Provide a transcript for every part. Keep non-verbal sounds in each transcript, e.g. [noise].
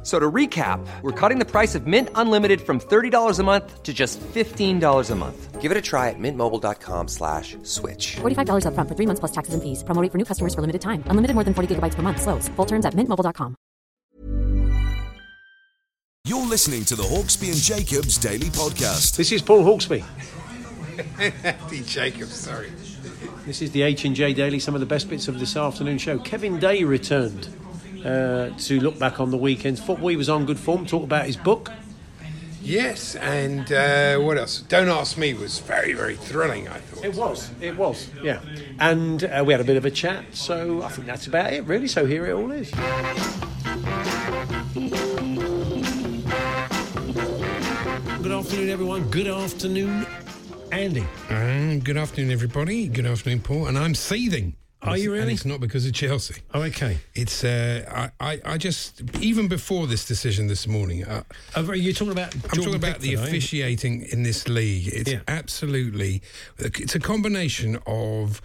F- So to recap, we're cutting the price of Mint Unlimited from $30 a month to just $15 a month. Give it a try at mintmobile.com slash switch. $45 upfront for three months plus taxes and fees. Promo rate for new customers for limited time. Unlimited more than 40 gigabytes per month. Slows. Full terms at mintmobile.com. You're listening to the Hawksby and Jacobs Daily Podcast. This is Paul Hawksby. [laughs] Andy Jacobs, sorry. This is the H and J Daily. Some of the best bits of this afternoon show. Kevin Day returned uh, to look back on the weekend's football. He was on good form. Talk about his book. Yes, and uh, what else? Don't Ask Me was very, very thrilling, I thought. It was. It was. Yeah. And uh, we had a bit of a chat. So I think that's about it, really. So here it all is. Good afternoon, everyone. Good afternoon, Andy. Uh, good afternoon, everybody. Good afternoon, Paul. And I'm seething. Are you really? And it's not because of Chelsea. Oh, okay. It's, uh, I, I, I just, even before this decision this morning, uh, Are you talking about? I'm Jordan talking about the Pickford, officiating in this league. It's Yeah. absolutely, it's a combination of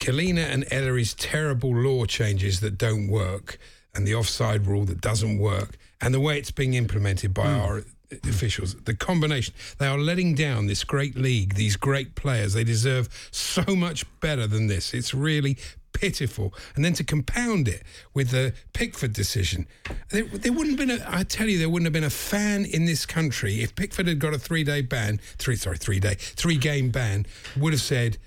Collina and Elleray's terrible law changes that don't work and the offside rule that doesn't work and the way it's being implemented by Hmm. our officials. The combination, they are letting down this great league, these great players. They deserve so much better than this. It's really pitiful. And then to compound it with the Pickford decision, there, there wouldn't have been a, I tell you, there wouldn't have been a fan in this country if Pickford had got a three day ban, three, sorry, three day, three game ban, would have said,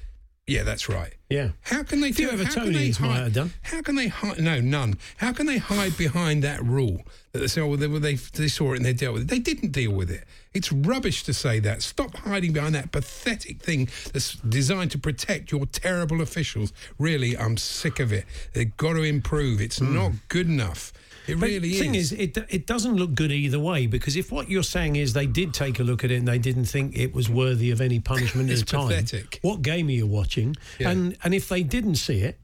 yeah, that's right. Yeah. How can they? Few how can Evertonians might hide- have done. How can they hide? No, none. How can they hide behind that rule that they say, oh, well, they, they they saw it and they dealt with it? They didn't deal with it. It's rubbish to say that. Stop hiding behind that pathetic thing that's designed to protect your terrible officials. Really, I'm sick of it. They've got to improve. It's hmm. not good enough. It But really the thing is, it it doesn't look good either way because if what you're saying is they did take a look at it and they didn't think it was worthy of any punishment [laughs] at It's the time, pathetic. what game are you watching? Yeah. And and if they didn't see it,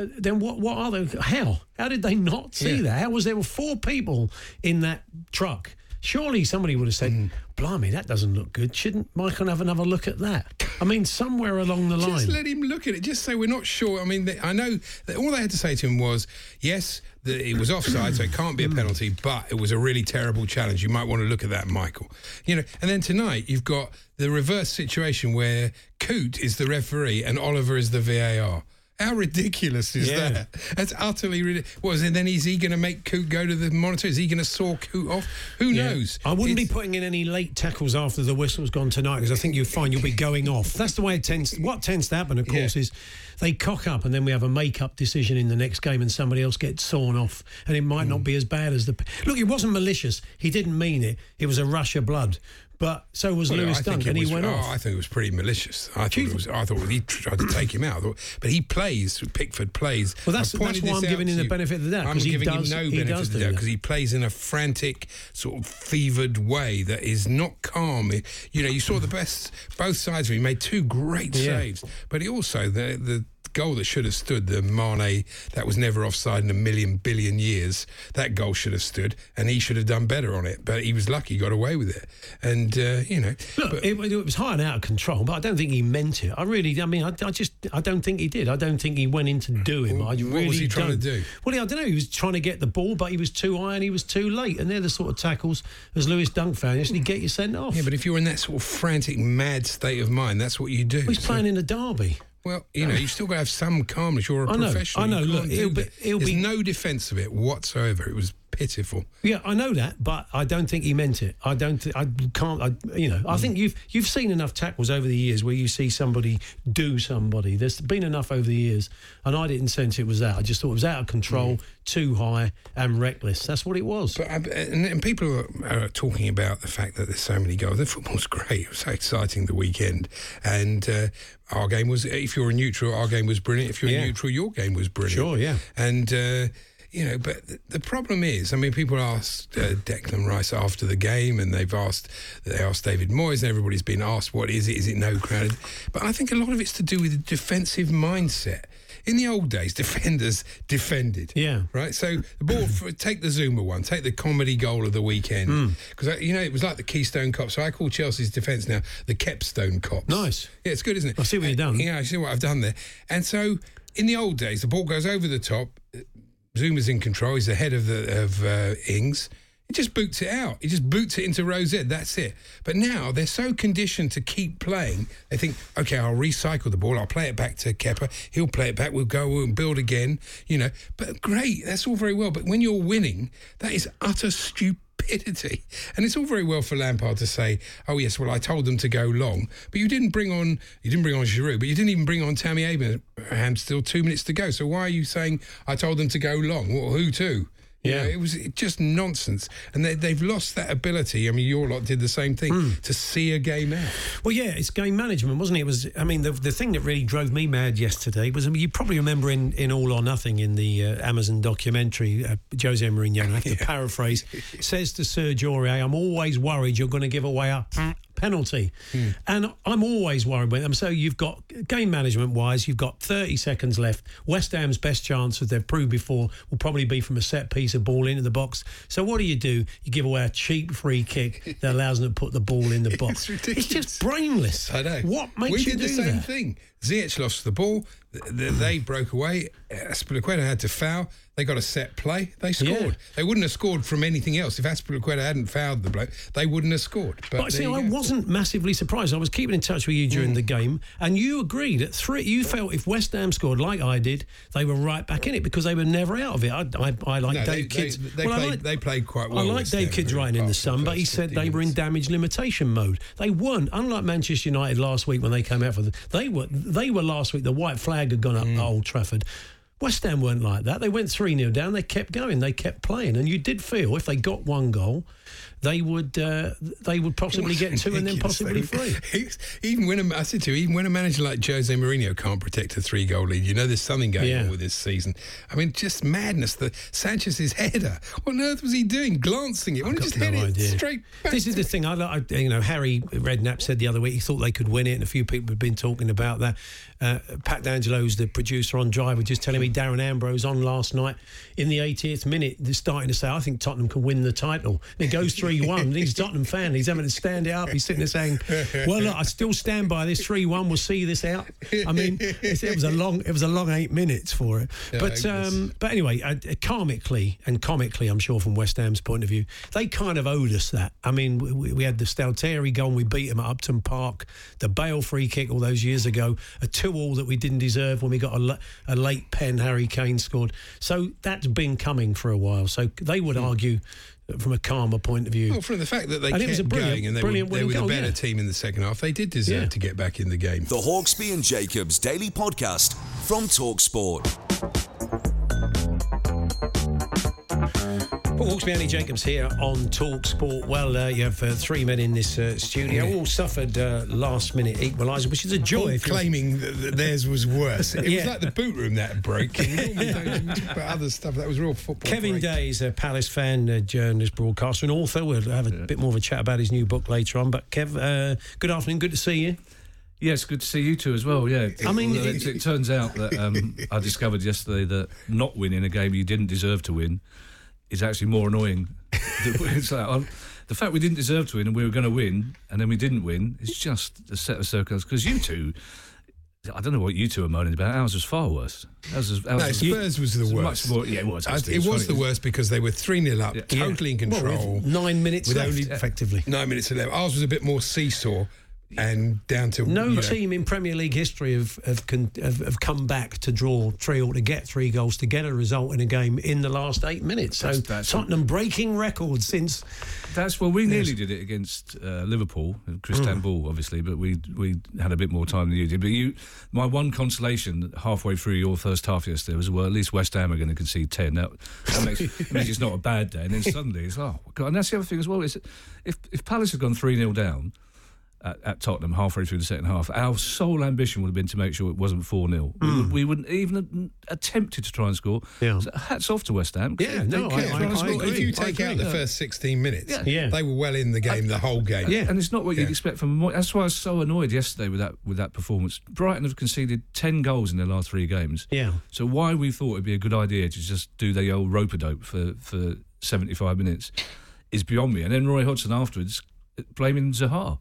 uh, then what what are they? How how did they not see Yeah. that? How was there were four people in that truck? Surely somebody would have said, Mm. "Blimey, that doesn't look good. Shouldn't Michael have another look at that?" I mean, somewhere along the line, Just let him look at it. Just say we're not sure. I mean, they, I know that all they had to say to him was, yes, that it was offside, so it can't be a penalty, but it was a really terrible challenge. You might want to look at that, Michael. You know, and then tonight you've got the reverse situation where Coote is the referee and Oliver is the VAR. How ridiculous is Yeah. that? That's utterly ridiculous. Was it then? Is he going to make Coote go to the monitor? Is he going to saw Coote off? Who Yeah. knows? I wouldn't It's- be putting in any late tackles after the whistle's gone tonight because I think you'll find you'll be going off. That's the way it tends. What tends to happen, of course, Yeah. is they cock up and then we have a make-up decision in the next game and somebody else gets sawn off, and it might Mm. not be as bad as the. Look, it wasn't malicious. He didn't mean it. It was a rush of blood. But so was Well, Lewis Dunk, and he was- went oh, off. I think it was pretty malicious. I thought it was. I thought he tried to take him out. Thought- But he plays. Pickford plays. Well, that's- that's why I'm giving him the benefit of the doubt, I'm he giving does- him no benefit of the doubt because he plays in a frantic, sort of fevered way that is not calm. You know, you saw the best both sides of him. He made two great Yeah. saves, but he also the the. Goal that should have stood, the Mane that was never offside in a million billion years. That goal should have stood, and he should have done better on it. But he was lucky, he got away with it. And uh, you know, Look, but- it, it was high and out of control, but I don't think he meant it. I really, I mean, I, I just, I don't think he did. I don't think he went in to do him. I What was really he trying to don't. do? Well, I don't know. He was trying to get the ball, but he was too high and he was too late. And they're the sort of tackles, as Lewis Dunk found, actually get you sent off. Yeah, but if you're in that sort of frantic, mad state of mind, that's what you do. Well, he's So- playing in a derby. Well, you know, you've still got to have some calmnness. You're a I know, professional. I know. You Look, can't it'll be- that. it'll There's be- no defence of it whatsoever. It was pitiful. Yeah, I know that, but I don't think he meant it. I don't. Th- I can't. I, you know, I think you've you've seen enough tackles over the years where you see somebody do somebody. There's been enough over the years, and I didn't sense it was that. I just thought it was out of control, too high, and reckless. That's what it was. But and, and people are, are talking about the fact that there's so many goals. The football's [laughs] great. It was so exciting the weekend, and uh, our game was. If you're a neutral, our game was brilliant. If you're Yeah. neutral, your game was brilliant. Sure, yeah. And. Uh, you know, but the problem is, I mean, people asked uh, Declan Rice after the game, and they've asked, they asked David Moyes, and everybody's been asked, what is it? Is it no crowded? But I think a lot of it's to do with the defensive mindset. In the old days, [laughs] defenders defended. Yeah. Right. So the ball, [clears throat] for, take the Zouma one, take the comedy goal of the weekend, Hmm. because you know it was like the Keystone Cop. So I call Chelsea's defence now the Kepstone Cops. Nice. Yeah, it's good, isn't it? I see what you've done. Yeah, I see what I've done there. And so in the old days, the ball goes over the top. Zouma's in control. He's the head of the of uh, Ings. He just boots it out. He just boots it into Rose Ed. That's it. But now they're so conditioned to keep playing. They think, okay, I'll recycle the ball. I'll play it back to Kepa. He'll play it back. We'll go and build again. You know. But great. That's all very well. But when you're winning, that is utter stupidity. And it's all very well for Lampard to say, "Oh yes, well I told them to go long," but you didn't bring on you didn't bring on Giroud, but you didn't even bring on Tammy Abraham. Still two minutes to go. So why are you saying I told them to go long? Well, who to? You Yeah. know, it was just nonsense, and they, they've lost that ability. I mean, your lot did the same thing Hmm. to see a game out. Well, yeah, it's game management, wasn't it? It was. I mean, the the thing that really drove me mad yesterday was. I mean, you probably remember in, in All or Nothing in the uh, Amazon documentary, uh, Jose Mourinho, I have to [laughs] paraphrase, says to Sergio Aurier, "I'm always worried you're going to give away a penalty," hmm. and I'm always worried with them. So you've got game management wise, you've got 30 seconds left. West Ham's best chance, as they've proved before, will probably be from a set piece of ball into the box. So what do you do? You give away a cheap free kick that allows them to put the ball in the [laughs] box. It's ridiculous. It's just brainless. I know. What makes we you did the same that? thing. Ziyech lost the ball. Th- th- They broke away. Azpilicueta had to foul. They got a set play. They scored. Yeah. They wouldn't have scored from anything else if Azpilicueta hadn't fouled the bloke. They wouldn't have scored. But, But see, I go. wasn't massively surprised. I was keeping in touch with you Mm. during the game, and you agreed at three. You felt if West Ham scored like I did, they were right back in it because they were never out of it. I, I, I like No, they- Dave they- Kidd's. they well, I played- like- they played quite well, I like Dave Kidd's writing in the Sun, but he said they were in damage limitation mode. They weren't. Unlike Manchester United last week when they came out for the, they were they were last week. The white flag had gone up Mm. at Old Trafford. West Ham weren't like that. They went 3 0 down. They kept going. They kept playing. And you did feel if they got one goal, they would uh, they would possibly get two and then possibly three. [laughs] Even when a, I said to you, even when a manager like Jose Mourinho can't protect a three-goal lead, you know there's something going Yeah. on with this season. I mean, just madness. The Sanchez's header. What on earth was he doing? Glancing it. Why I've don't got just no head idea. it straight? This is the thing. I, I, you know, Harry Redknapp said the other week he thought they could win it, and a few people have been talking about that. Uh, Pat D'Angelo's the producer on Drive, was just telling me Darren Ambrose on last night in the 80th minute, they're starting to say, "I think Tottenham can win the title." And it goes three-one. [laughs] He's Tottenham fan. He's having to stand it up. He's sitting there saying, [laughs] "Well, look, I still stand by this three-one. We'll see this out." I mean, it was a long, it was a long eight minutes for it. But um, but anyway, uh, karmically and comically, I'm sure from West Ham's point of view, they kind of owed us that. I mean, we, we had the Stalteri goal, and we beat them at Upton Park, the Bale free kick all those years ago, a two-all that we didn't deserve when we got a, a late pen Harry Kane scored. So that's been coming for a while. So they would hmm. argue from a karma point of view. Well, from the fact that they And it kept was a brilliant- going and they were, brilliant they were the goal, better yeah. team in the second half, they did deserve Yeah. to get back in the game. The Hawksby and Jacobs Daily Podcast from Talksport. Paul Hawksby, Andy Jacobs here on Talk Sport. Well, uh, you have uh, three men in this uh, studio, all suffered uh, last minute equaliser, which is a joy. All claiming that, that theirs was worse. It was like the boot room that broke. We [laughs] normally don't talk about other stuff. That was real football. Kevin break. Day is a Palace fan, a journalist, broadcaster, and author. We'll have a bit more of a chat about his new book later on. But Kev, uh, good afternoon. Good to see you. Yes, good to see you two as well. Yeah, I mean, Well, it, it turns out that um, I discovered yesterday that not winning a game you didn't deserve to win is actually more annoying. [laughs] it's like, um, the fact we didn't deserve to win and we were going to win and then we didn't win is just a set of circumstances. Because you two, I don't know what you two are moaning about. Ours was far worse. Ours was, ours No, was- Spurs was the worst. Much more, yeah, it was. Actually. it It's was the worst because they were 3 0 up, Yeah. totally in Well, control. nine minutes with left, only effectively. Nine minutes to left. Ours was a bit more seesaw. And down to No you know, team in Premier League history have have, con- have have come back to draw three or to get three goals to get a result in a game in the last eight minutes. So That's- that's- Tottenham breaking records since That's well, we nearly did it against uh, Liverpool, Christian Ball, obviously, but we we had a bit more time than you did. But you, my one consolation halfway through your first half yesterday was well, at least West Ham are going to concede ten. That, that makes, that makes it's not a bad day. And then suddenly it's oh god, and that's the other thing as well. Is if if Palace had gone three 0 down. At, at Tottenham, halfway through the second half, our sole ambition would have been to make sure it wasn't 4 0. We, would, hmm. we wouldn't even have attempted to try and score. Yeah. So hats off to West Ham. Yeah, They no, I- I- I agree. if you I take out agree. the first 16 minutes, Yeah. Yeah. they were well in the game the whole game. Yeah, and it's not what Yeah. you'd expect from a That's why I was so annoyed yesterday with that with that performance. Brighton have conceded ten goals in their last three games. Yeah. So why we thought it'd be a good idea to just do the old rope a dope for for seventy five minutes is beyond me. And then Roy Hodgson afterwards uh, blaming Zaha.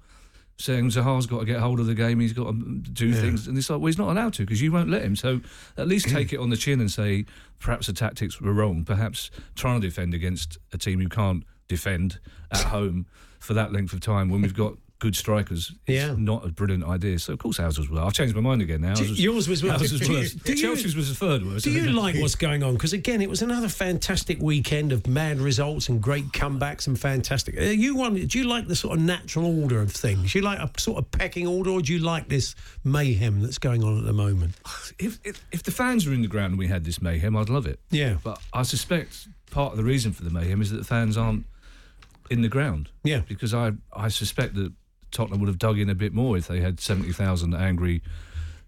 Saying Zaha's got to get hold of the game, he's got to do things, and it's like, well, he's not allowed to because you won't let him. So at least take it on the chin and say, perhaps the tactics were wrong. Perhaps trying to defend against a team who can't defend at home for that length of time when we've got good strikers, Yeah. not a brilliant idea. So of course ours was well. I've changed my mind again now. Was- yours was worse. ours was Do you- worse. do you- Chelsea's was the third worst. Do you like what's going on? Because again, it was another fantastic weekend of mad results and great comebacks and fantastic. Uh, you want? Do you like the sort of natural order of things? Do You like a sort of pecking order, or do you like this mayhem that's going on at the moment? if, if if the fans were in the ground and we had this mayhem, I'd love it. Yeah. But I suspect part of the reason for the mayhem is that the fans aren't in the ground. Yeah. Because I I suspect that Tottenham would have dug in a bit more if they had seventy thousand angry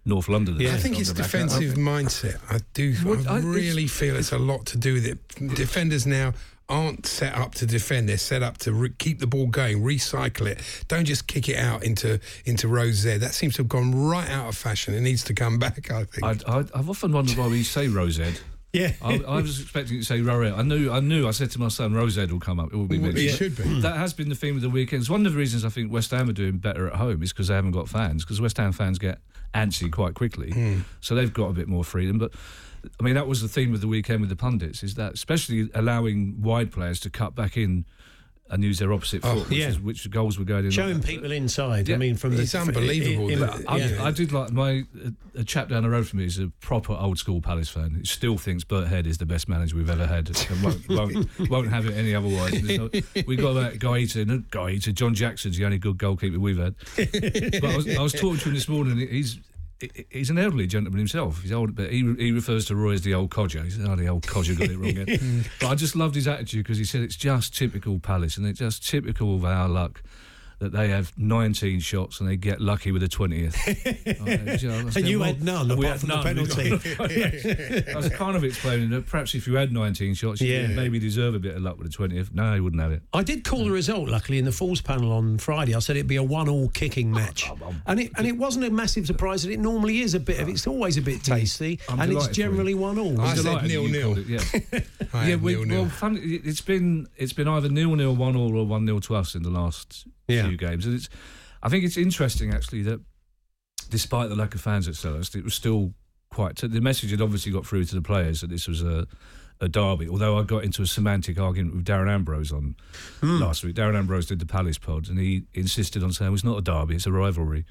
North Londoners. Yeah. I think it's the back. defensive mindset. I do. What- I I- really feel it's a lot to do with it. Defenders now aren't set up to defend. They're set up to re- keep the ball going, recycle it. Don't just kick it out into into row Z. That seems to have gone right out of fashion. It needs to come [laughs] back. I think. I, I, I've often wondered why we say Rosed. Yeah. I, I was expecting you to say Rorette. I knew, I knew. I said to my son, Rosed will come up. It will be Well, mentioned. it should be. That has been the theme of the weekend. It's one of the reasons I think West Ham are doing better at home is because they haven't got fans. Because West Ham fans get antsy quite quickly, Hmm. so they've got a bit more freedom. But I mean, that was the theme of the weekend with the pundits. Is that especially allowing wide players to cut back in and use their opposite Oh, foot, which, yeah. is, which goals were going in. Showing people inside. I mean, from the It's unbelievable in- that- I, yeah. I did like my a, a chap down the road from me is a proper old school Palace fan. He still thinks Bert Head is the best manager we've ever had, and won't, [laughs] won't, won't have it any otherwise. There's we got that guy Eater, no, guy Eater. John Jackson's the only good goalkeeper we've had. but I was, I was talking to him this morning. He's he's an elderly gentleman himself. He's old, but he he refers to Roy as the old codger. He said, "Oh, the old codger got it wrong." Again. [laughs] but I just loved his attitude because he said it's just typical Palace, and it's just typical of our luck. That they have 19 shots and they get lucky with the 20th. [laughs] And you had none, We apart had from the none. penalty. [laughs] I was kind of explaining that perhaps if you had 19 shots, you Yeah. maybe deserve a bit of luck with the 20th. No, you wouldn't have it. I did call the result, luckily, in the Falls panel on Friday. I said it'd be a one-all kicking match, and it and it wasn't a massive surprise that it normally is a bit of. It's always a bit tasty, I'm and it's delighted for you. generally one-all. I said delighted that you nil-nil. Yeah, [laughs] yeah we, nil, nil. well, fun, it's been it's been either nil nil one all or one nil to us in the last Yeah. few games, and it's. I think it's interesting actually that despite the lack of fans at Selhurst, it was still quite. The message had obviously got through to the players that this was a. A derby, although I got into a semantic argument with Darren Ambrose on Hmm. last week. Darren Ambrose did the Palace pod, and he insisted on saying well, it's not a derby, it's a rivalry.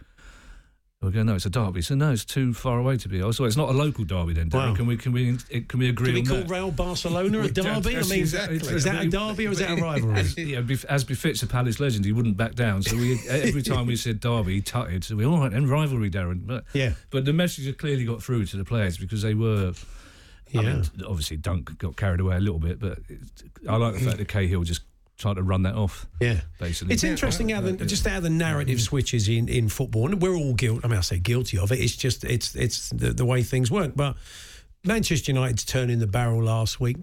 We go, no, it's a derby. So no, it's too far away to be. Oh, so it's not a local derby then. Darren. Wow. Can we can we can we agree Do we on call that? Real Barcelona a [laughs] derby? I mean, exactly. is that a derby or is that a [laughs] rivalry? As, yeah, as befits a Palace legend, he wouldn't back down. So we every time we said derby, he tutted. So we all right then rivalry, Darren. But Yeah. but the message clearly got through to the players because they were. I Yeah. mean, obviously Dunk got carried away a little bit, but I like the fact that Cahill just tried to run that off. Yeah. Basically. It's interesting how the, just how the narrative mm. switches in, in football, and we're all guilty. I mean, I say guilty of it. It's just it's it's the, the way things work. But Manchester United's turning the barrel last week,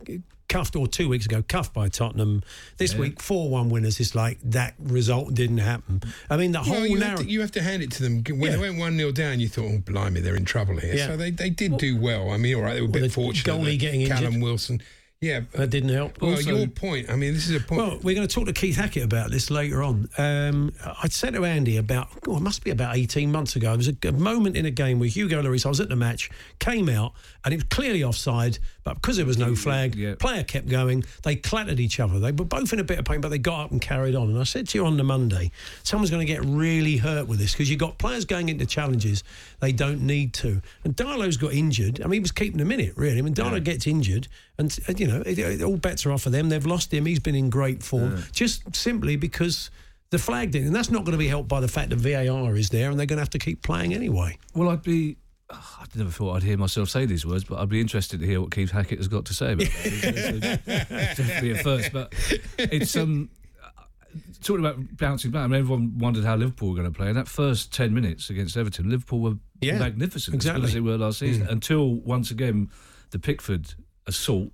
cuffed or two weeks ago, cuffed by Tottenham. This week, four one winners. It's like that result didn't happen. I mean, the whole Well, you have, to, narrative. you have to hand it to them. When Yeah. they went 1 0 down, you thought, oh, blimey, they're in trouble here. Yeah. So they, they did do well. I mean, all right, they were a bit the fortunate. goalie that getting Callum injured. Wilson. Yeah. That didn't help. Well, Also- your point. I mean, this is a point. Well, we're going to talk to Keith Hackett about this later on. Um, I said to Andy about, oh, it must be about 18 months ago. There was a, a moment in a game where Hugo Lloris, I was at the match, came out, and it was clearly offside, But because there was no flag, yeah. player kept going. They clattered each other. They were both in a bit of pain, but they got up and carried on. And I said to you on the Monday, someone's going to get really hurt with this because you've got players going into challenges they don't need to. And Darlow's got injured. I mean, he was keeping them in it, really. I mean, Darlow gets injured, and, uh, you know, it, it- all bets are off for them. They've lost him. He's been in great form, just simply because. The flag didn't. and that's not going to be helped by the fact that VAR is there, and they're going to have to keep playing anyway. Well, I'd be. I never thought I'd hear myself say these words, but I'd be interested to hear what Keith Hackett has got to say about that. It's- definitely a first, but it's um talking about bouncing back. I mean, everyone wondered how Liverpool were going to play. In that first ten minutes against Everton, Liverpool were Yeah, magnificent, exactly. Mm. as as they were last season. Until once again, the Pickford assault,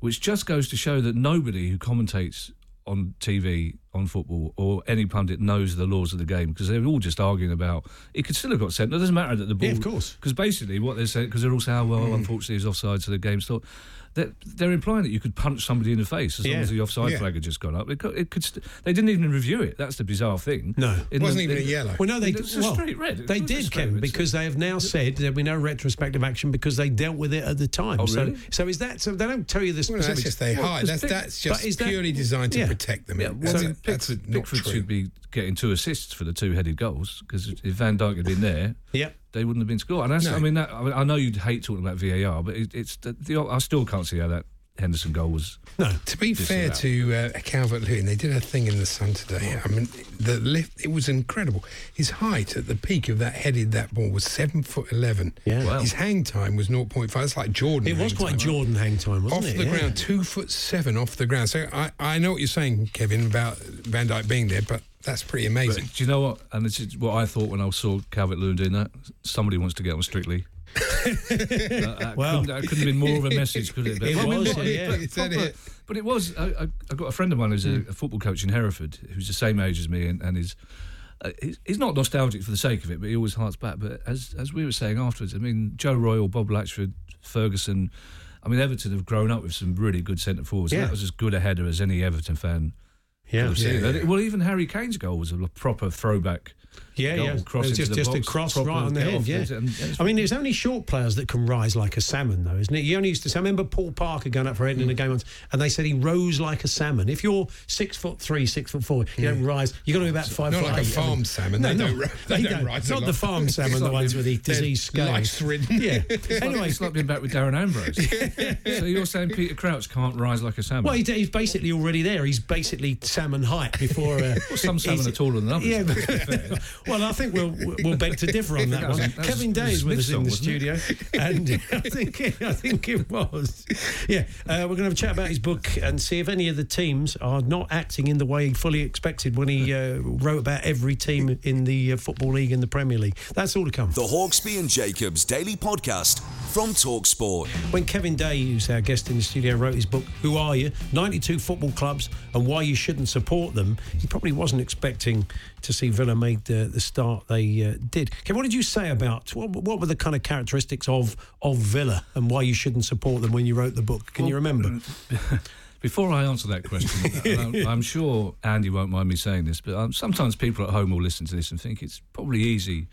which just goes to show that nobody who commentates on TV on football or any pundit knows the laws of the game because they're all just arguing about it could still have got sent. It doesn't matter that the ball, Yeah, of course. because basically what they're saying because they're all saying, oh, well, mm. unfortunately, he's offside, so the game stopped. They're, they're implying that you could punch somebody in the face as Yeah. long as the offside Yeah. flag had just gone up. It could, it could st- they didn't even review it. That's the bizarre thing. No. In Wasn't the- even a yellow. Well, no, they It's a well, straight red. It They did, straight Kevin, red. because they have now said there'll be no retrospective action because they dealt with it at the time. Oh, so, really? so is that? So they don't tell you the Well, that's just they Well, hide. because That's Pick- that's but just is that- purely designed to Yeah. protect them. Yeah, That's, well, a- that's Pickford, not Pickford true. should be getting two assists for the two-headed goals because if Van Dijk had been there, yeah. They wouldn't have been scored. And that's, No. I mean, that, I, know you'd hate talking about VAR, but it, it's the, the, I still can't see how that Henderson goal was. No. To be fair to uh, Calvert Lewin, they did a thing in the sun today. I mean, the lift, it was incredible. His height at the peak of that headed that ball was seven foot eleven. Yeah. Wow. His hang time was 0.5. That's like Jordan. It was quite time. Jordan hang time, wasn't Off it? the Yeah. ground, two foot seven off the ground. So I, I know what you're saying, Kevin, about Van Dijk being there, but that's pretty But amazing. do you know what? And this is what I thought when I saw Calvert Lewin doing that. Somebody wants to get on Strictly. that, [laughs] that Well- couldn't, that couldn't have been more of a message, could it? But, It I mean, was, yeah. but- Is that but- it? But it was. I, I, I got a friend of mine who's a, a football coach in Hereford, who's the same age as me, and, and is. Uh, he's, he's not nostalgic for the sake of it, but he always hearts back. But as as we were saying afterwards, I mean, Joe Royle, Bob Latchford, Ferguson. I mean, Everton have grown up with some really good centre forwards. and Yeah. That was as good a header as any Everton fan Yeah. could have seen. Yeah, yeah. Well, even Harry Kane's goal was a proper throwback. Yeah, yeah. cross it was just, just a cross right on the head. Yeah. it, it's- I mean, there's only short players that can rise like a salmon, though, isn't it? You only used to say. I remember Paul Parker going up for head in a game once, and they said he rose like a salmon. If you're six foot three, six foot four, you don't rise. You got to be about five. Not foot like a eight. farm salmon. No, They no, don't ri- they don't rise a Not the farm [laughs] salmon, the ones with the disease scales. Yeah. [laughs] Anyway, it's like being back with Darren Ambrose. [laughs] so you're saying Peter Crouch can't rise like a salmon? Well, he's basically already there. He's basically salmon height before. Uh, Well, some salmon are taller than others. Yeah, well, I think we'll we'll beg to differ on that [laughs] That one. that Kevin Day the is with us in the studio, and [laughs] I think it, I think it was. Yeah, uh, we're going to have a chat about his book and see if any of the teams are not acting in the way he fully expected when he uh, wrote about every team in the uh, football league and the Premier League. That's all to come. The Hawksby and Jacobs Daily Podcast from Talksport. When Kevin Day, who's our guest in the studio, wrote his book, Who Are You? 92 Football Clubs and Why You Shouldn't Support Them, he probably wasn't expecting to see Villa make the, the start they uh, did. Kevin, what did you say about, what, what were the kind of characteristics of, of Villa and why you shouldn't support them when you wrote the book? Can you remember? [laughs] Before I answer that question, I'm, [laughs] I'm sure Andy won't mind me saying this, but um, sometimes people at home will listen to this and think it's probably easy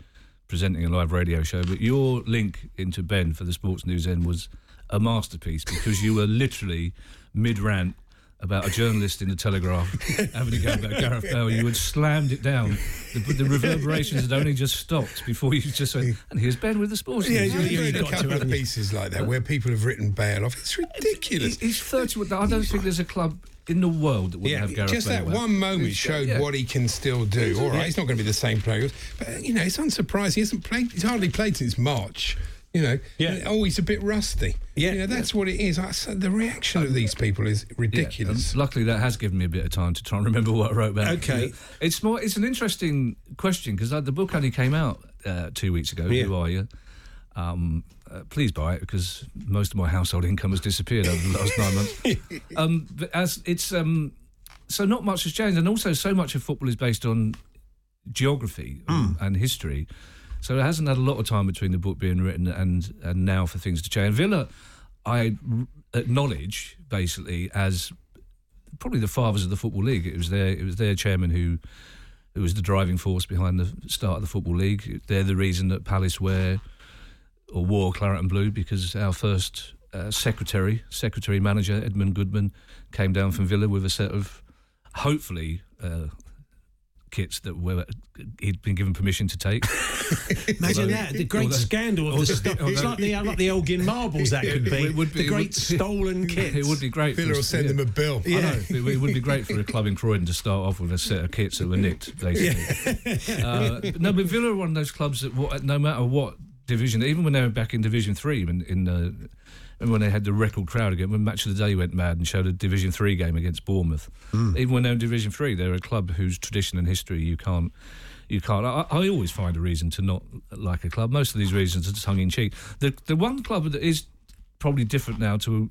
presenting a live radio show. But your link into Ben for the Sports News End was a masterpiece because you were literally mid rant about a journalist in the Telegraph [laughs] having a go about Gareth Bale. You had slammed it down. The, the reverberations had only just stopped before you just went, and here's Ben with the Sports Yeah, News. you- I've you read got a to, couple of pieces like that where people have written Bale off. It's ridiculous. He- He's 30. I don't think there's a club in the world that wouldn't have Gareth just Bale. that out. one moment He's- uh, showed yeah. what he can still do. All right, he's not going to be the same player, but you know, it's unsurprising. He hasn't played. He's hardly played since March. You know, Yeah. Oh, he's a bit rusty. Yeah. you know, that's what it is. I, so the reaction of these people is ridiculous. and luckily, that has given me a bit of time to try and remember what I wrote about. Okay. it's more. It's an interesting question because the book only came out uh, two weeks ago. Yeah. Who are you? Um, uh, please buy it because most of my household income has disappeared over the last nine months. [laughs] Um, but as it's um, so not much has changed, and also so much of football is based on geography um, and history. So it hasn't had a lot of time between the book being written and and now for things to change. Villa, I acknowledge basically as probably the fathers of the football league. It was their it was their chairman who who was the driving force behind the start of the football league. They're the reason that Palace wear or wore claret and blue because our first uh, secretary, secretary manager Edmund Goodman, came down from Villa with a set of hopefully. Uh, kits that were he'd been given permission to take. [laughs] Imagine Although- that, the great although- scandal of the although- sto- It's like the, like the Elgin marbles that could be. It would be- the great would- stolen [laughs] kits. It would be great. Villa for will us- send yeah. them a bill. I know. It, it would be great for a club in Croydon to start off with a set of kits that were nicked, basically. [laughs] uh, no, but Villa are one of those clubs that, what, no matter what division, even when they were back in Division Three, in, in uh, and when they had the record crowd again, when Match of the Day went mad and showed a Division Three game against Bournemouth, even when they're in Division Three, they're a club whose tradition and history you can't. You can't. I, I always find a reason to not like a club. Most of these reasons are tongue in cheek. The the one club that is probably different now to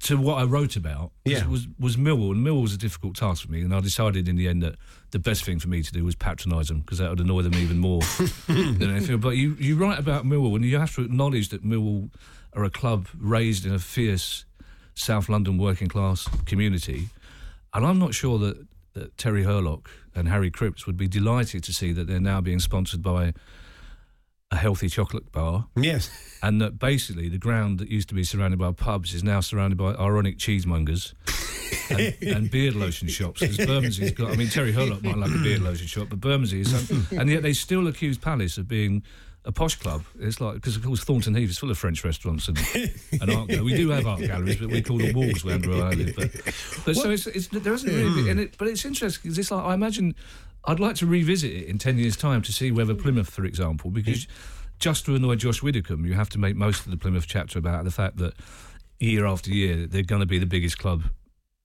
to what I wrote about was, Yeah. was was Millwall, and Millwall was a difficult task for me, and I decided in the end that the best thing for me to do was patronise them because that would annoy them even more [laughs] than anything. But you you write about Millwall, and you have to acknowledge that Millwall are a club raised in a fierce South London working class community, and I'm not sure that, that Terry Hurlock and Harry Cripps would be delighted to see that they're now being sponsored by a healthy chocolate bar Yes. and that basically the ground that used to be surrounded by pubs is now surrounded by ironic cheesemongers and, [laughs] and beard lotion shops. Because Bermondsey's got, I mean, Terry Hurlock might like a beard lotion shop, but Bermondsey is, and yet they still accuse Palace of being a posh club. It's like because of course Thornton Heath is full of French restaurants and, and art galleries. We do have art galleries, but we call them walls where I live. But, but so it's, it's there isn't really, and it, but it's interesting because it's like I imagine I'd like to revisit it in ten years' time to see whether Plymouth, for example, because just to annoy Josh Widdicombe, you have to make most of the Plymouth chapter about the fact that year after year they're going to be the biggest club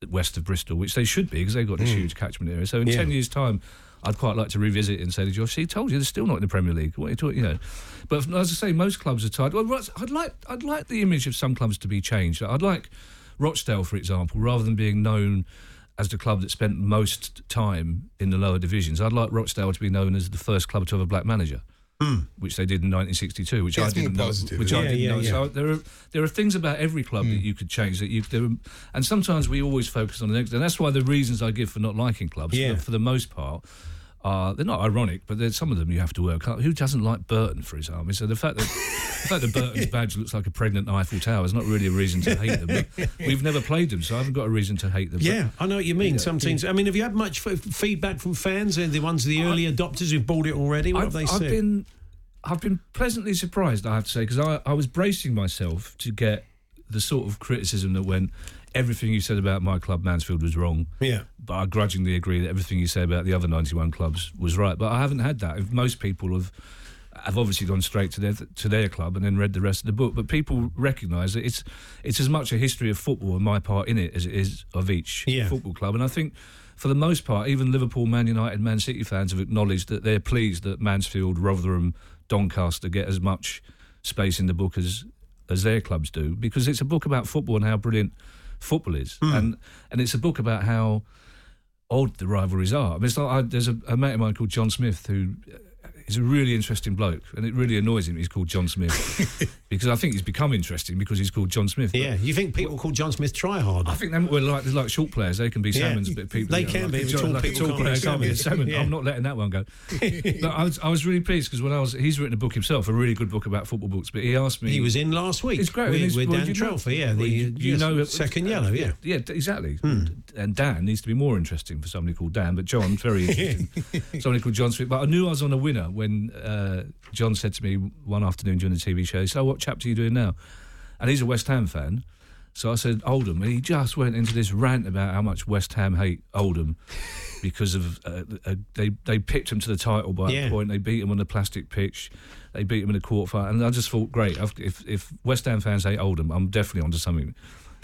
west of Bristol, which they should be because they've got this hmm. huge catchment area. So in Yeah. ten years' time. I'd quite like to revisit it and say to Josh, he told you they're still not in the Premier League. What are you talking, you know? But as I say, most clubs are tied. Well, I'd like, I'd like the image of some clubs to be changed. I'd like Rochdale, for example, rather than being known as the club that spent most time in the lower divisions. I'd like Rochdale to be known as the first club to have a black manager. Hmm. Which they did in 1962, which That's I didn't know. positive, Which isn't I didn't Yeah, know. yeah, So there are there are things about every club that hmm. you could change. That you there, are, and sometimes we always focus on the next, and that's why the reasons I give for not liking clubs, Yeah. for, for the most part, are they're not ironic, but there's some of them you have to work out. Who doesn't like Burton, for example? So the fact that the fact that Burton's [laughs] badge looks like a pregnant Eiffel Tower is not really a reason to hate them. [laughs] We've never played them, so I haven't got a reason to hate them. But Yeah, I know what you mean. Some teams. I mean, have you had much f- feedback from fans? and the ones, the early adopters who've bought it already? What I've, have they I've said? been, I've been pleasantly surprised. I have to say because I, I was bracing myself to get the sort of criticism that went. Everything you said about my club, Mansfield, was wrong. Yeah. But I grudgingly agree that everything you say about the other 91 clubs was right. But I haven't had that. If most people have have obviously gone straight to their to their club and then read the rest of the book. But people recognise that it's it's as much a history of football and my part in it as it is of each Yeah. football club. And I think for the most part, even Liverpool, Man United, Man City fans have acknowledged that they're pleased that Mansfield, Rotherham, Doncaster get as much space in the book as as their clubs do because it's a book about football and how brilliant football is, hmm. and and it's a book about how odd the rivalries are. I mean, it's like I, there's a, a mate of mine called John Smith who uh, is a really interesting bloke, and it really annoys him. He's called John Smith [laughs] because I think he's become interesting because he's called John Smith. Yeah, you think people call John Smith try hard? I think they were like like short players. They can be Yeah. salmons, but people They you know, can like be, tall like people tall can't player be can't be a salmon. Yeah. I'm not letting that one go. [laughs] but I was I was really pleased because when I was he's written a book himself, a really good book about football books. But he asked me He was in last week. It's great. with, with well, Dan you know- Trelfer. Yeah, the you, you yes, know second yellow. Yeah. Hmm. yeah, exactly. And Dan needs to be more interesting for somebody called Dan, but John very [laughs] interesting. somebody called John Smith. But I knew I was on a winner when uh, John said to me one afternoon during the TV show, "So what chapter are you doing now?" And he's a West Ham fan. So I said Oldham, and he just went into this rant about how much West Ham hate Oldham [laughs] because of uh, uh, they they picked him to the title by Yeah. a point. They beat him on the plastic pitch. They beat him in the quarter final, and I just thought, great. I've- If if West Ham fans hate Oldham, I'm definitely onto something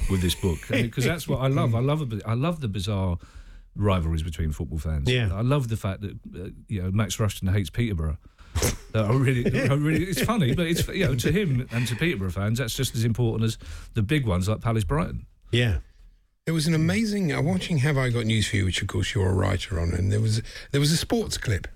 with this book because that's what I [laughs] love. I love a I love the bizarre rivalries between football fans. Yeah. I love the fact that uh, you know Max Rushton hates Peterborough. [laughs] That I really, I really, it's funny, but it's you know to him and to Peterborough fans, that's just as important as the big ones like Palace Brighton. Yeah. There was an amazing. Uh, watching Have I Got News for You, which of course you're a writer on, and there was there was a sports clip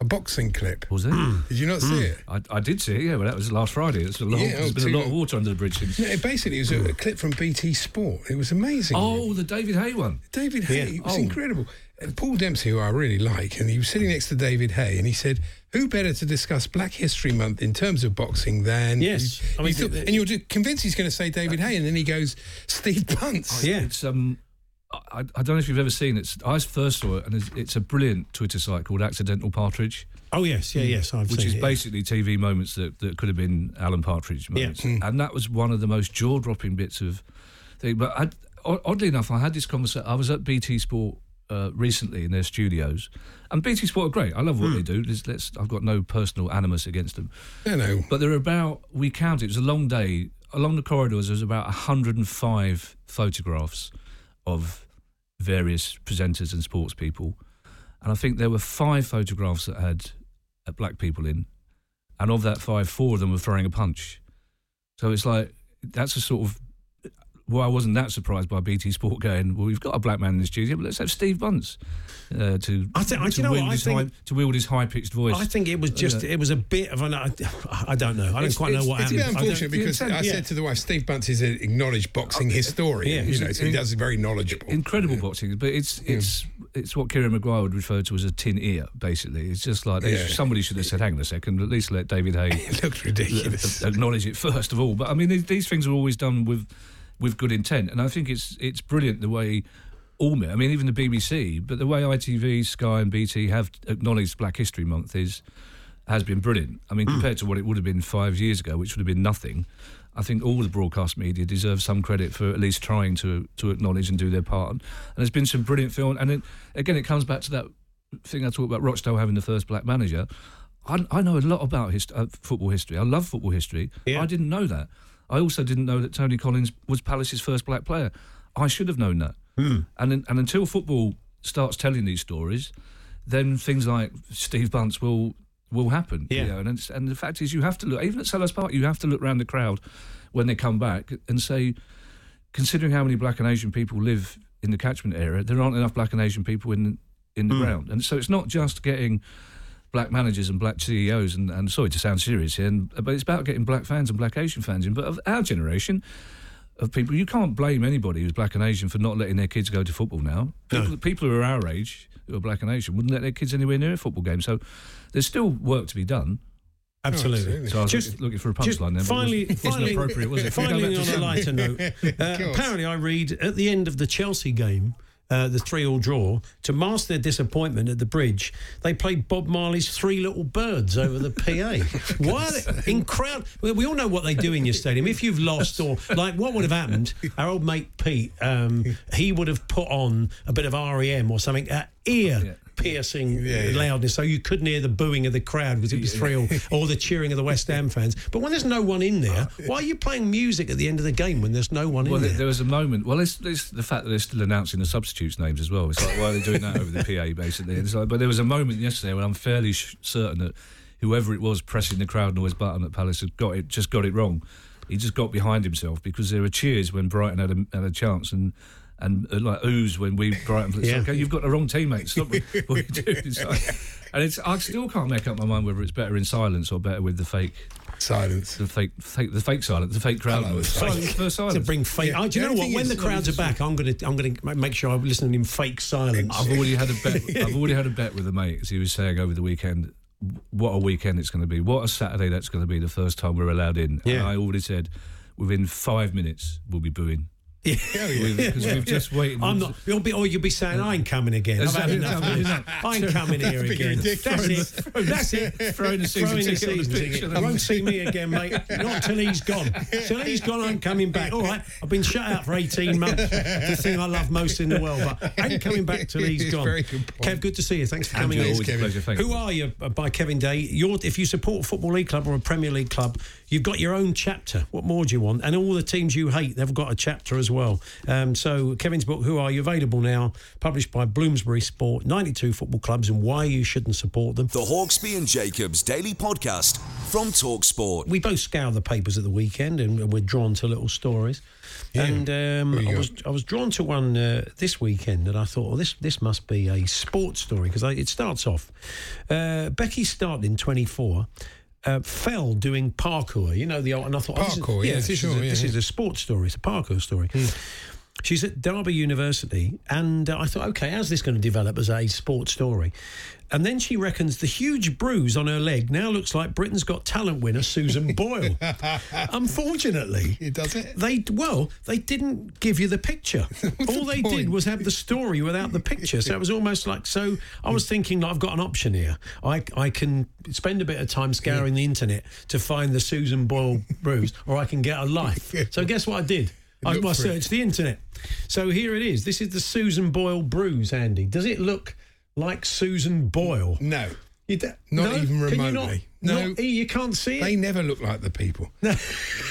a boxing clip. Was it? [clears throat] Did you not see it? I, I did see it. Yeah, well, that was last Friday. It's a lot, Yeah, there's oh, been a lot of long. water under the bridge since. No, it basically was a, a clip from BT Sport. It was amazing. Oh, the David Haye one. David Haye, it was Oh. incredible. And Paul Dempsey, who I really like, and he was sitting next to David Haye, and he said, "Who better to discuss Black History Month in terms of boxing than?" Yes. I I mean, mean, the- and you're convinced he's going to say David Haye, and then he goes Steve Bunce. Yeah. It's um, I, I don't know if you've ever seen it. I first saw it, and it's, it's a brilliant Twitter site called Accidental Partridge, Oh yes, yeah, yes. I've which seen is it. basically TV moments that, that could have been Alan Partridge moments, yeah. and that was one of the most jaw dropping bits of thing. But I, o- oddly enough, I had this conversation. I was at BT Sport. Uh, recently in their studios, and BT Sport are great. I love what they do. Let's, let's, I've got no personal animus against them. No, no. But there are about, we counted, it was a long day. Along the corridors, there was about 105 photographs of various presenters and sports people. And I think there were five photographs that had uh, black people in. And of that five, four of them were throwing a punch. So it's like, that's a sort of, well, I wasn't that surprised by BT Sport going, well, we've got a black man in the studio, but let's have Steve Bunce uh, to, I think- to, you know what, wield his think- high, to wield his high pitched voice. I think it was just Yeah. it was a bit of an I, I don't know I don't It's- quite know it's- what It's a happened. bit I don't- unfortunate because I yeah. said to the wife, Steve Bunce is an acknowledged boxing historian. Yeah. you know, so he does very knowledgeable. incredible boxing, but it's it's it's what Kieran Maguire would refer to as a tin ear. Basically, it's just like Yeah. somebody should have said, "Hang on a second, at least let David Haye [laughs] It looked ridiculous. [laughs] acknowledge it first of all." But I mean, these, these things are always done with with good intent, and I think it's it's brilliant the way. All me- I mean, even the BBC, but the way ITV, Sky, and BT have acknowledged Black History Month is has been brilliant. I mean, compared to what it would have been five years ago, which would have been nothing, I think all the broadcast media deserve some credit for at least trying to to acknowledge and do their part. And there's been some brilliant film, and it, again, it comes back to that thing I talked about Rochdale having the first black manager. I, I know a lot about hist- uh, football history. I love football history. Yeah. I didn't know that. I also didn't know that Tony Collins was Palace's first black player. I should have known that. Hmm. And and until football starts telling these stories, then things like Steve Bunce will will happen. you Yeah. know, and and the fact is, you have to look even at Selhurst Park. You have to look around the crowd when they come back and say, considering how many black and Asian people live in the catchment area, there aren't enough black and Asian people in in the ground. And so it's not just getting black managers and black CEOs and, and sorry to sound serious here, and, but it's about getting black fans and black Asian fans in. But of our generation of people, you can't blame anybody who's black and Asian for not letting their kids go to football now. People, people who are our age, who are black and Asian, wouldn't let their kids anywhere near a football game. So there's still work to be done. absolutely. So I was Just- looking for a punchline then. but it finally, wasn't, wasn't finally, appropriate, was it? Can finally on a lighter note, [laughs] uh, apparently I read at the end of the Chelsea game, uh, the three-all draw, to mask their disappointment at the bridge, they played Bob Marley's Three Little Birds over the PA. [laughs] Why? Are they, in crowd, well, we all know what they do in your stadium. If you've lost or like, what would have happened? Our old mate Pete, um, he would have put on a bit of REM or something at ear. Yeah. Piercing Yeah, yeah. loudness, so you couldn't hear the booing of the crowd because it was three all, or the cheering of the West Ham fans. But when there's no one in there, [laughs] why are you playing music at the end of the game when there's no one in Well, there, there? there was a moment. Well, it's, it's the fact that they're still announcing the substitutes' names as well. It's like, why are they doing that over the PA, basically? It's like, but there was a moment yesterday when I'm fairly sh- certain that whoever it was pressing the crowd noise button at Palace had got it, just got it wrong. He just got behind himself because there were cheers when Brighton had a, had a chance and. And uh, like ooze when we Brighton, it's Yeah. like, okay, you've got the wrong teammates. Stop what [laughs] you're doing. It's like, and it's I still can't make up my mind whether it's better in silence or better with the fake, Silence. the fake, fake the fake silence, the fake crowd noise. Silence for silence. to bring fake. Yeah, oh, do you the know what? thing When is, the crowds are back, I'm going to I'm going to make sure I'm listening in fake silence. I've already had a bet. [laughs] I've already had a bet with a mate. As he was saying over the weekend, what a weekend it's going to be. What a Saturday that's going to be. The first time we're allowed in. Yeah. And I already said within five minutes we'll be booing Yeah. because we've just waited. I'm not. You'll be, or you'll be saying, "I ain't coming again." I've had enough. I ain't coming here again. That's it. That's [laughs] it. Throwing the season Throwing ticket the season ticket. You won't see me again, mate. Not until he's gone. Till he's gone, I'm coming back. All right. I've been shut out for 18 months. The thing I love most in the world, but I ain't coming back till he's gone. good. Kev, good to see you. Thanks for coming Andrew, in. always a pleasure. Thank Who you. are you uh, by Kevin Day? You're, if you support a Football League club or a Premier League club, you've got your own chapter. What more do you want? And all the teams you hate, they've got a chapter as as well. Um, so Kevin's book, Who Are You, available now, published by Bloomsbury Sport, 92 football clubs and why you shouldn't support them. The Hawksby and Jacobs Daily Podcast from Talk Sport. We both scour the papers at the weekend and we're drawn to little stories. Yeah. And um, I was I was drawn to one uh, this weekend, and I thought, well, this this must be a sports story because it starts off. Uh, Becky Startling, twenty four. Uh, fell doing parkour, you know the old, and I thought oh, this is- Parkour, yeah, this, sure, is a, yeah, this yeah. is a sports story. It's a parkour story. She's at Derby University, and uh, I thought, okay, how's this going to develop as a sports story? And then she reckons the huge bruise on her leg now looks like Britain's Got Talent winner Susan [laughs] Boyle. Unfortunately, It does it? They well, they didn't give you the picture. [laughs] All they did was have the story without the picture. So it was almost like so. I was thinking, like, I've got an option here. I I can spend a bit of time scouring the internet to find the Susan Boyle bruise, or I can get a life. [laughs] So guess what I did? I, I for it. searched the internet. So here it is. This is the Susan Boyle bruise, Andy. Does it look like Susan Boyle? No. You d- Not no? even Can you not- remotely. No. not- you can't see it. They never look like the people. [laughs] No,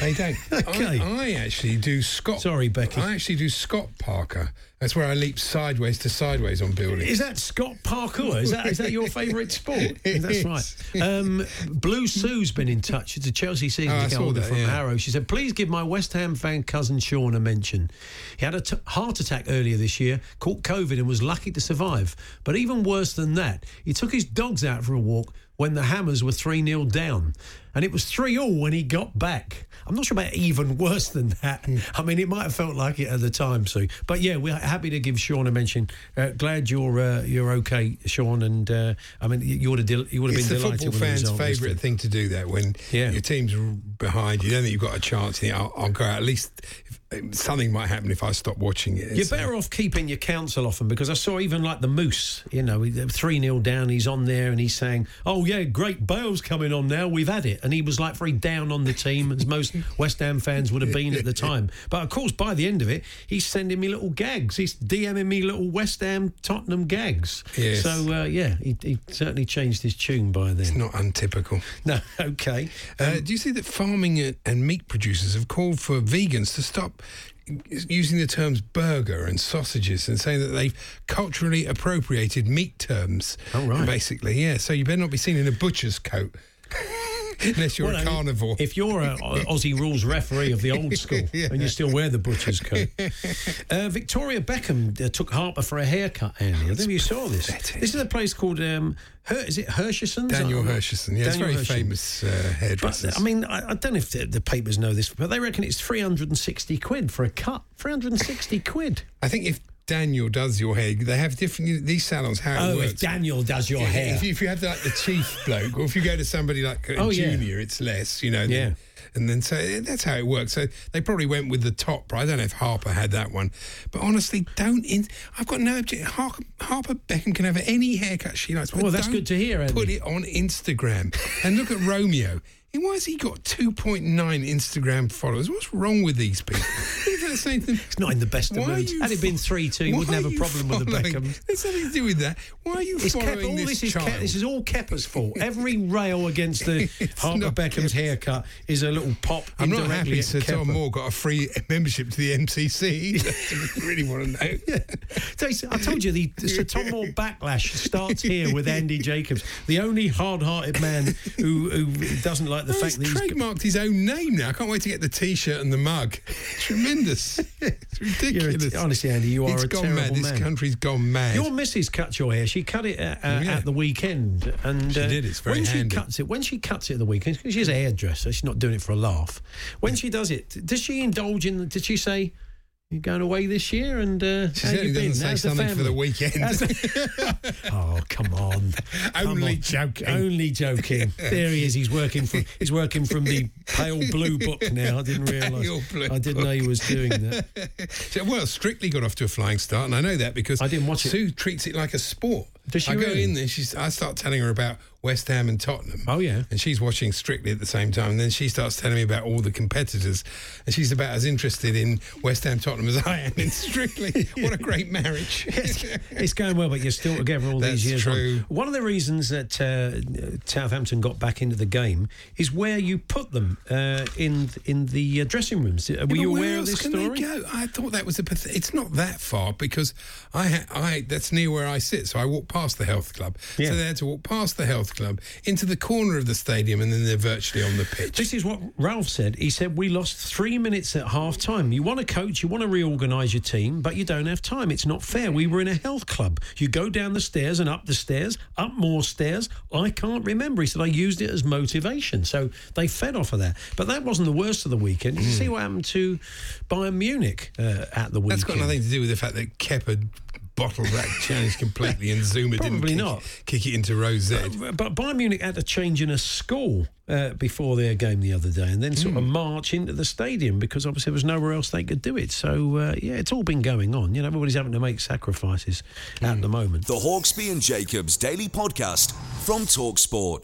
they don't. [laughs] Okay. I, I actually do Scott. Sorry, Becky. I actually do Scott Parker. That's where I leap sideways to sideways on buildings. Is that Scott Parkour? Is that is that your favourite sport? [laughs] That's right. Um, Blue Sue's been in touch. It's a Chelsea season Oh, ticket holder that, from yeah. Harrow. She said, "Please give my West Ham fan cousin Sean a mention. He had a t- heart attack earlier this year, caught COVID, and was lucky to survive. But even worse than that, he took his dogs out for a walk." When the Hammers were 3 0 down. And it was 3 all when he got back. I'm not sure about even worse than that. Hmm. I mean, it might have felt like it at the time, Sue. But yeah, we're happy to give Sean a mention. Uh, glad you're uh, you're okay, Sean. And uh, I mean, you would have del- you would have It's been the delighted football with the fans' favourite thing to do that when Yeah. your team's behind. You don't think you've got a chance. You I'll, I'll go out. At least if, something might happen if I stop watching it. You're So- better off keeping your counsel often because I saw even like the Moose, you know, 3 0 down, he's on there and he's saying, Oh, yeah, great, Bale's coming on now, we've had it. And he was like very down on the team, as most [laughs] West Ham fans would have been at the time. But of course, by the end of it, he's sending me little gags. He's DMing me little West Ham Tottenham gags. Yes. So, uh, yeah, he, he certainly changed his tune by then. It's not untypical. [laughs] No, okay. Uh, do you see that farming and- and meat producers have called for vegans to stop using the terms burger and sausages and saying that they've culturally appropriated meat terms? Oh, right. Basically, yeah. So you better not be seen in a butcher's coat. [laughs] [laughs] Unless you're Well, a carnivore. If you're a [laughs] Aussie rules referee of the old school [laughs] and you still wear the butcher's coat. Uh, Victoria Beckham uh, took Harper for a haircut, Andy. I don't know if you saw this. This is a place called, um, Her- is it Hersheson's? Daniel Hersheson. Yeah, it's very Hersherson. famous uh, hairdresser. I mean, I, I don't know if the, the papers know this, but they reckon it's 360 quid for a cut. 360 quid. I think if Daniel does your hair, they have different. These salons, how it Oh, works. if Daniel does your hair. If you, if you have like the chief bloke, or if you go to somebody like a Oh, yeah. junior, it's less, you know. than- Yeah. And then so that's how it works. So they probably went with the top. I don't know if Harper had that one, but honestly, don't. In, I've got no objection. Harper, Harper Beckham can have any haircut she likes. Well, that's good to hear, Andy. Put it on Instagram and look at Romeo. And Why has he got 2.9 Instagram followers? What's wrong with these people? Is? He's not in the best of moods. Had it been 3 2, he wouldn't have a problem with the Beckhams. There's nothing to do with that. Why are you It's following all this, this is child? Ke- this is all Kepa's [laughs] fault. Every rail against the [laughs] It's Harper Beckham's haircut is a little pop. I'm not happy Sir Tom Moore got a free membership to the MCC. That's [laughs] really want to know. So I told you the, the Sir Tom Moore backlash starts here with Andy Jacobs, the only hard-hearted man who, who doesn't like the Well, fact he's that he's. trademarked his own name now. I can't wait to get the T-shirt and the mug. Tremendous. [laughs] It's ridiculous. honestly, Andy, you are It's a gone terrible mad. This country's gone mad. Your missus cut your hair. She cut it uh, uh, Yeah. at the weekend, and She uh, did, it's very when handy. she cuts it. When she cuts it at the weekend, because she's a hairdresser, she's not doing it for a laugh. When she does it, does she indulge in? Did she say? You're going away this year, and uh, She certainly you been? doesn't say How's the something for the weekend. [laughs] [laughs] Oh, come on! Come Only on. joking. Only joking. [laughs] There he is. He's working from. He's working from the Pale Blue book now. I didn't realise. I didn't know he was doing that. So, well, Strictly got off to a flying start, and I know that because I didn't watch it. Sue treats it like a sport. Does she I go really? in there, she's, I start telling her about West Ham and Tottenham. Oh, yeah. And she's watching Strictly at the same time. And then she starts telling me about all the competitors. And she's about as interested in West Ham Tottenham as I am in Strictly. [laughs] what a great marriage. it's, it's going well, but you're still together all That's these years. on. One of the reasons that uh, Southampton got back into the game is where you put them uh, in in the uh, dressing rooms. Uh, Were you where aware of this can story? They go? I thought that was a. path- It's not that far because I, ha- I that's near where I sit. So I walk past the health club. Yeah. So they had to walk past the health club into the corner of the stadium, and then they're virtually on the pitch. This is what Ralph said. He said, We lost three minutes at half time. You want to coach, you want to reorganise your team, but you don't have time. It's not fair. We were in a health club. You go down the stairs and up the stairs, up more stairs. I can't remember. He said, I used it as motivation. So they fed off of that. But that wasn't the worst of the weekend. Did you see what happened to Bayern Munich uh, at the weekend? Hmm. That's got nothing to do with the fact that Kepa bottled that challenge completely and Zouma didn't Probably kick, not. kick it into row Z. But Bayern Munich had to change in a school uh, before their game the other day, and then sort of Hmm. march into the stadium because obviously there was nowhere else they could do it. So uh, yeah, it's all been going on. You know, everybody's having to make sacrifices Hmm. at the moment. The Hawksbee and Jacobs Daily Podcast from Talksport.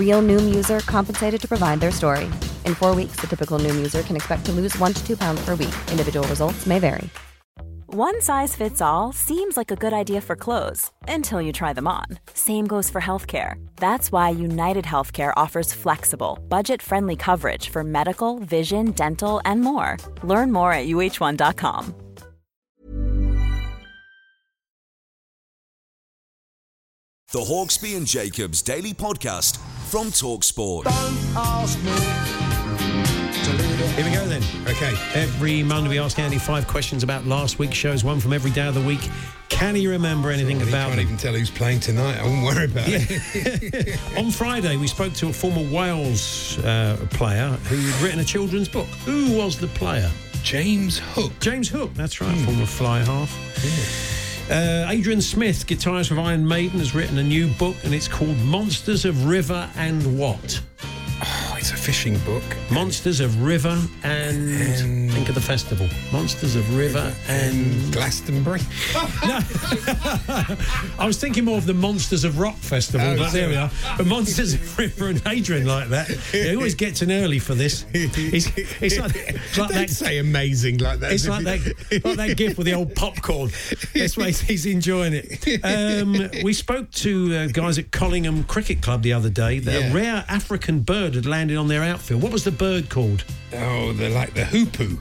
Real Noom user compensated to provide their story. In four weeks, the typical Noom user can expect to lose one to two pounds per week. Individual results may vary. One size fits all seems like a good idea for clothes until you try them on. Same goes for healthcare. That's why United Healthcare offers flexible, budget friendly coverage for medical, vision, dental, and more. Learn more at uh1.com. The Hawksbee and Jacobs Daily Podcast from Talksport. Here we go then. Okay. Every Monday we ask Andy five questions about last week's shows, one from every day of the week. Can he remember anything Well, he about can't them? even tell who's playing tonight. I won't worry about it. [laughs] On Friday, we spoke to a former Wales uh, player who'd written a children's book. Who was the player? James Hook. James Hook, that's right, former fly half. Uh, Adrian Smith, guitarist of Iron Maiden, has written a new book and it's called Monsters of River and What? Oh, it's a fishing book. Monsters of River and, And- think of the festival. Monsters of River and Glastonbury. [laughs] I was thinking more of the Monsters of Rock Festival, Oh, but there we are. But Monsters of River and Adrian like that. He always gets in early for this. It's, it's like, it's like that. say amazing like that. It's like that, like that gift with the old popcorn. That's why he's- enjoying it. Um, we spoke to uh, guys at Collingham Cricket Club the other day. That Yeah. A rare African bird had landed on their outfield. What was the bird called? Oh, they're like the hoopoe.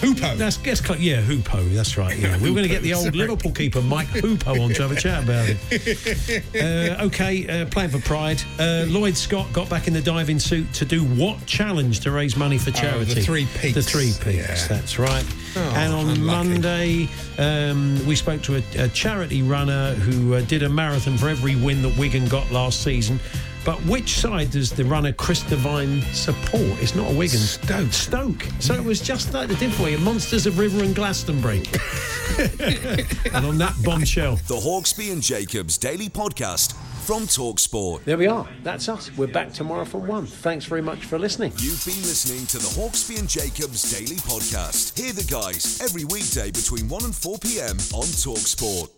Hoopoe. That's guess cl- yeah, Hoopoe. That's right. Yeah, we were going to get the old [laughs] Sorry. Liverpool keeper Mike Hooper on to have a chat about it. [laughs] Uh, okay, uh, playing for Pride. Uh, Lloyd Scott got back in the diving suit to do what challenge to raise money for Oh, the charity? Three Peaks. The Three Peaks. Yeah. That's right. Oh, and on unlucky. Monday, um, we spoke to a, a charity runner who uh, did a marathon for every win that Wigan got last season. But which side does the runner Chris Devine support? It's not a Wigan. Stoke. Stoke. So it was just like the difference. Monsters of River and Glastonbury. [laughs] and on that bombshell. The Hawksbee and Jacobs Daily Podcast from Talksport. There we are. That's us. We're back tomorrow for one. Thanks very much for listening. You've been listening to the Hawksbee and Jacobs Daily Podcast. Hear the guys every weekday between 1 and 4 p.m. on Talksport.